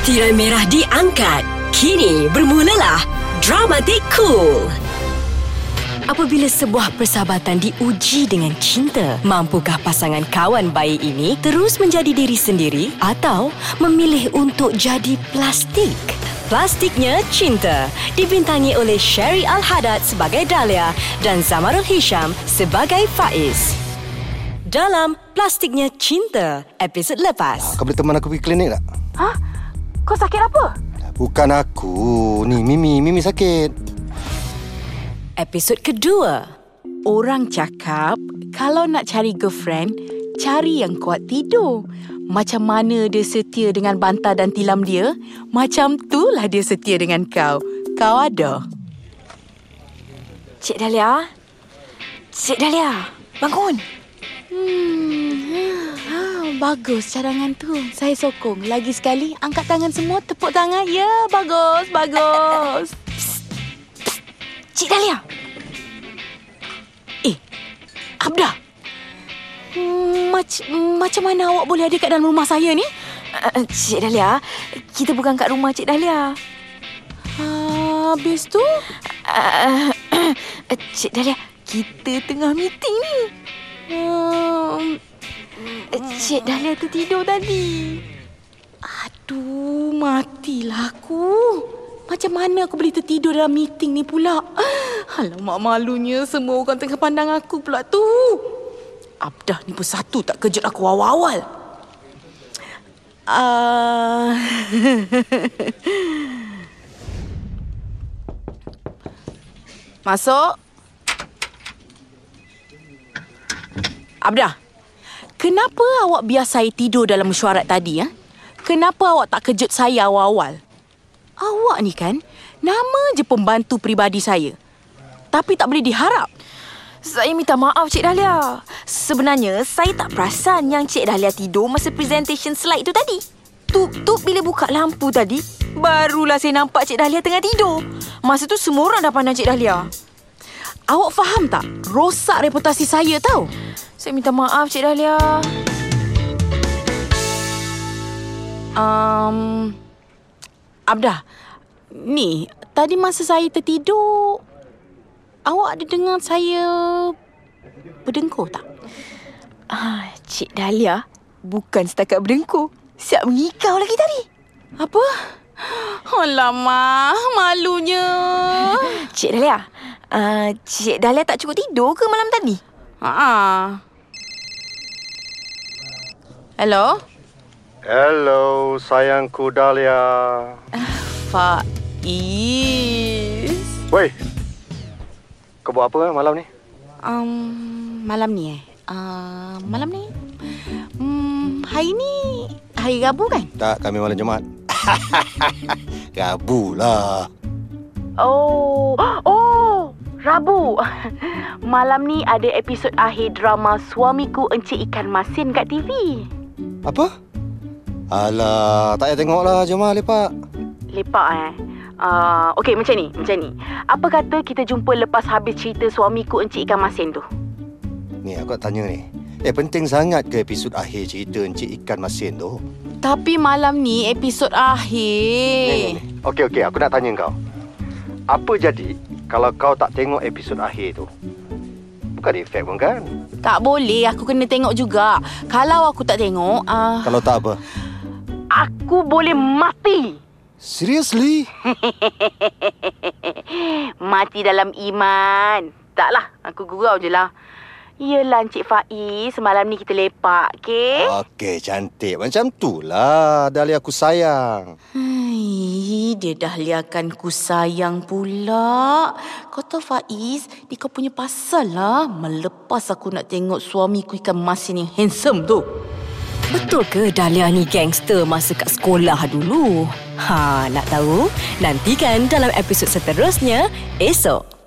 Tirai merah diangkat. Kini bermulalah Dramatik Cool. Apabila sebuah persahabatan diuji dengan cinta, mampukah pasangan kawan bayi ini terus menjadi diri sendiri atau memilih untuk jadi plastik? Plastiknya Cinta dibintangi oleh Sherry Al-Haddad sebagai Dahlia dan Zamarul Hisham sebagai Faiz. Dalam Plastiknya Cinta, episod lepas. Kau boleh teman aku pergi klinik tak? Ha? Kau sakit apa? Bukan aku. Ni Mimi, Mimi sakit. Episod kedua. Orang cakap kalau nak cari girlfriend, cari yang kuat tidur. Macam mana dia setia dengan bantal dan tilam dia, macam itulah dia setia dengan kau. Kau ada. Cik Dahlia? Cik Dahlia, bangun. Hmm, bagus cadangan tu. Saya sokong. Lagi sekali, angkat tangan semua, tepuk tangan. Ya, bagus, bagus. Cik Dahlia. Eh, Abda. Mac- macam mana awak boleh ada kat dalam rumah saya ni? Uh, Cik Dahlia, kita bukan kat rumah Cik Dahlia. Habis tu? Uh, Cik Dahlia, kita tengah meeting ni. Uh, Cik Dahlia tertidur tadi. aduh, matilah aku. Macam mana aku boleh tertidur dalam meeting ni pula? Alamak malunya semua orang tengah pandang aku pula tu. Abdah ni pun satu tak kejut aku awal-awal. Uh... Masuk. Abdah, kenapa awak biar saya tidur dalam mesyuarat tadi? Ya? Kenapa awak tak kejut saya awal-awal? Awak ni kan, nama je pembantu peribadi saya. Tapi tak boleh diharap. Saya minta maaf Cik Dahlia. Sebenarnya saya tak perasan yang Cik Dahlia tidur masa presentation slide tu tadi. Tup-tup bila buka lampu tadi, barulah saya nampak Cik Dahlia tengah tidur. Masa tu semua orang dah pandang Cik Dahlia. Awak faham tak? Rosak reputasi saya tau. Saya minta maaf Cik Dahlia. Um, Abdah, ni tadi masa saya tertidur, awak ada dengar saya berdengkur tak? Ah, Cik Dahlia bukan setakat berdengkur. Siap mengikau lagi tadi. Apa? Alamak, malunya. Cik Dahlia, uh, Cik Dahlia tak cukup tidur ke malam tadi? Ha. Hello? Hello, sayangku Dahlia. Faiz. Woi. Kau buat apa eh, malam ni? Um, malam ni eh? Uh, malam ni? Hmm, hari ni hari Rabu kan? Tak, kami malam Jumaat. Rabu lah. Oh, oh, Rabu. Malam ni ada episod akhir drama Suamiku Encik Ikan Masin kat TV. Apa? Alah, tak payah tengok lah. Jom lah lepak. Lepak eh. Uh, Okey, macam ni, macam ni. Apa kata kita jumpa lepas habis cerita Suamiku Encik Ikan Masin tu? Ni, aku nak tanya ni. Eh, penting sangat ke episod akhir cerita Encik Ikan Masin tu? Tapi malam ni episod Ni, akhir. ni, ni. Okey, okey. Aku nak tanya kau. Apa jadi kalau kau tak tengok episod akhir tu? Bukan efek pun kan? Tak boleh, aku kena tengok juga. Kalau aku tak tengok, uh, Kalau tak apa? aku boleh mati. Seriously? Mati dalam iman. Taklah, aku gurau je lah. Yelah Encik Faiz, semalam ni kita lepak, okey? Okey, cantik. Macam tu lah. Dahlia aku sayang. Hai, dia dah liakan ku sayang pula. Kau tahu Faiz, ni kau punya pasal lah. Melepas aku nak tengok suamiku ikan masin yang handsome tu. Betul ke Dahlia ni gangster masa kat sekolah dulu? Ha, nak tahu? Nantikan dalam episod seterusnya esok.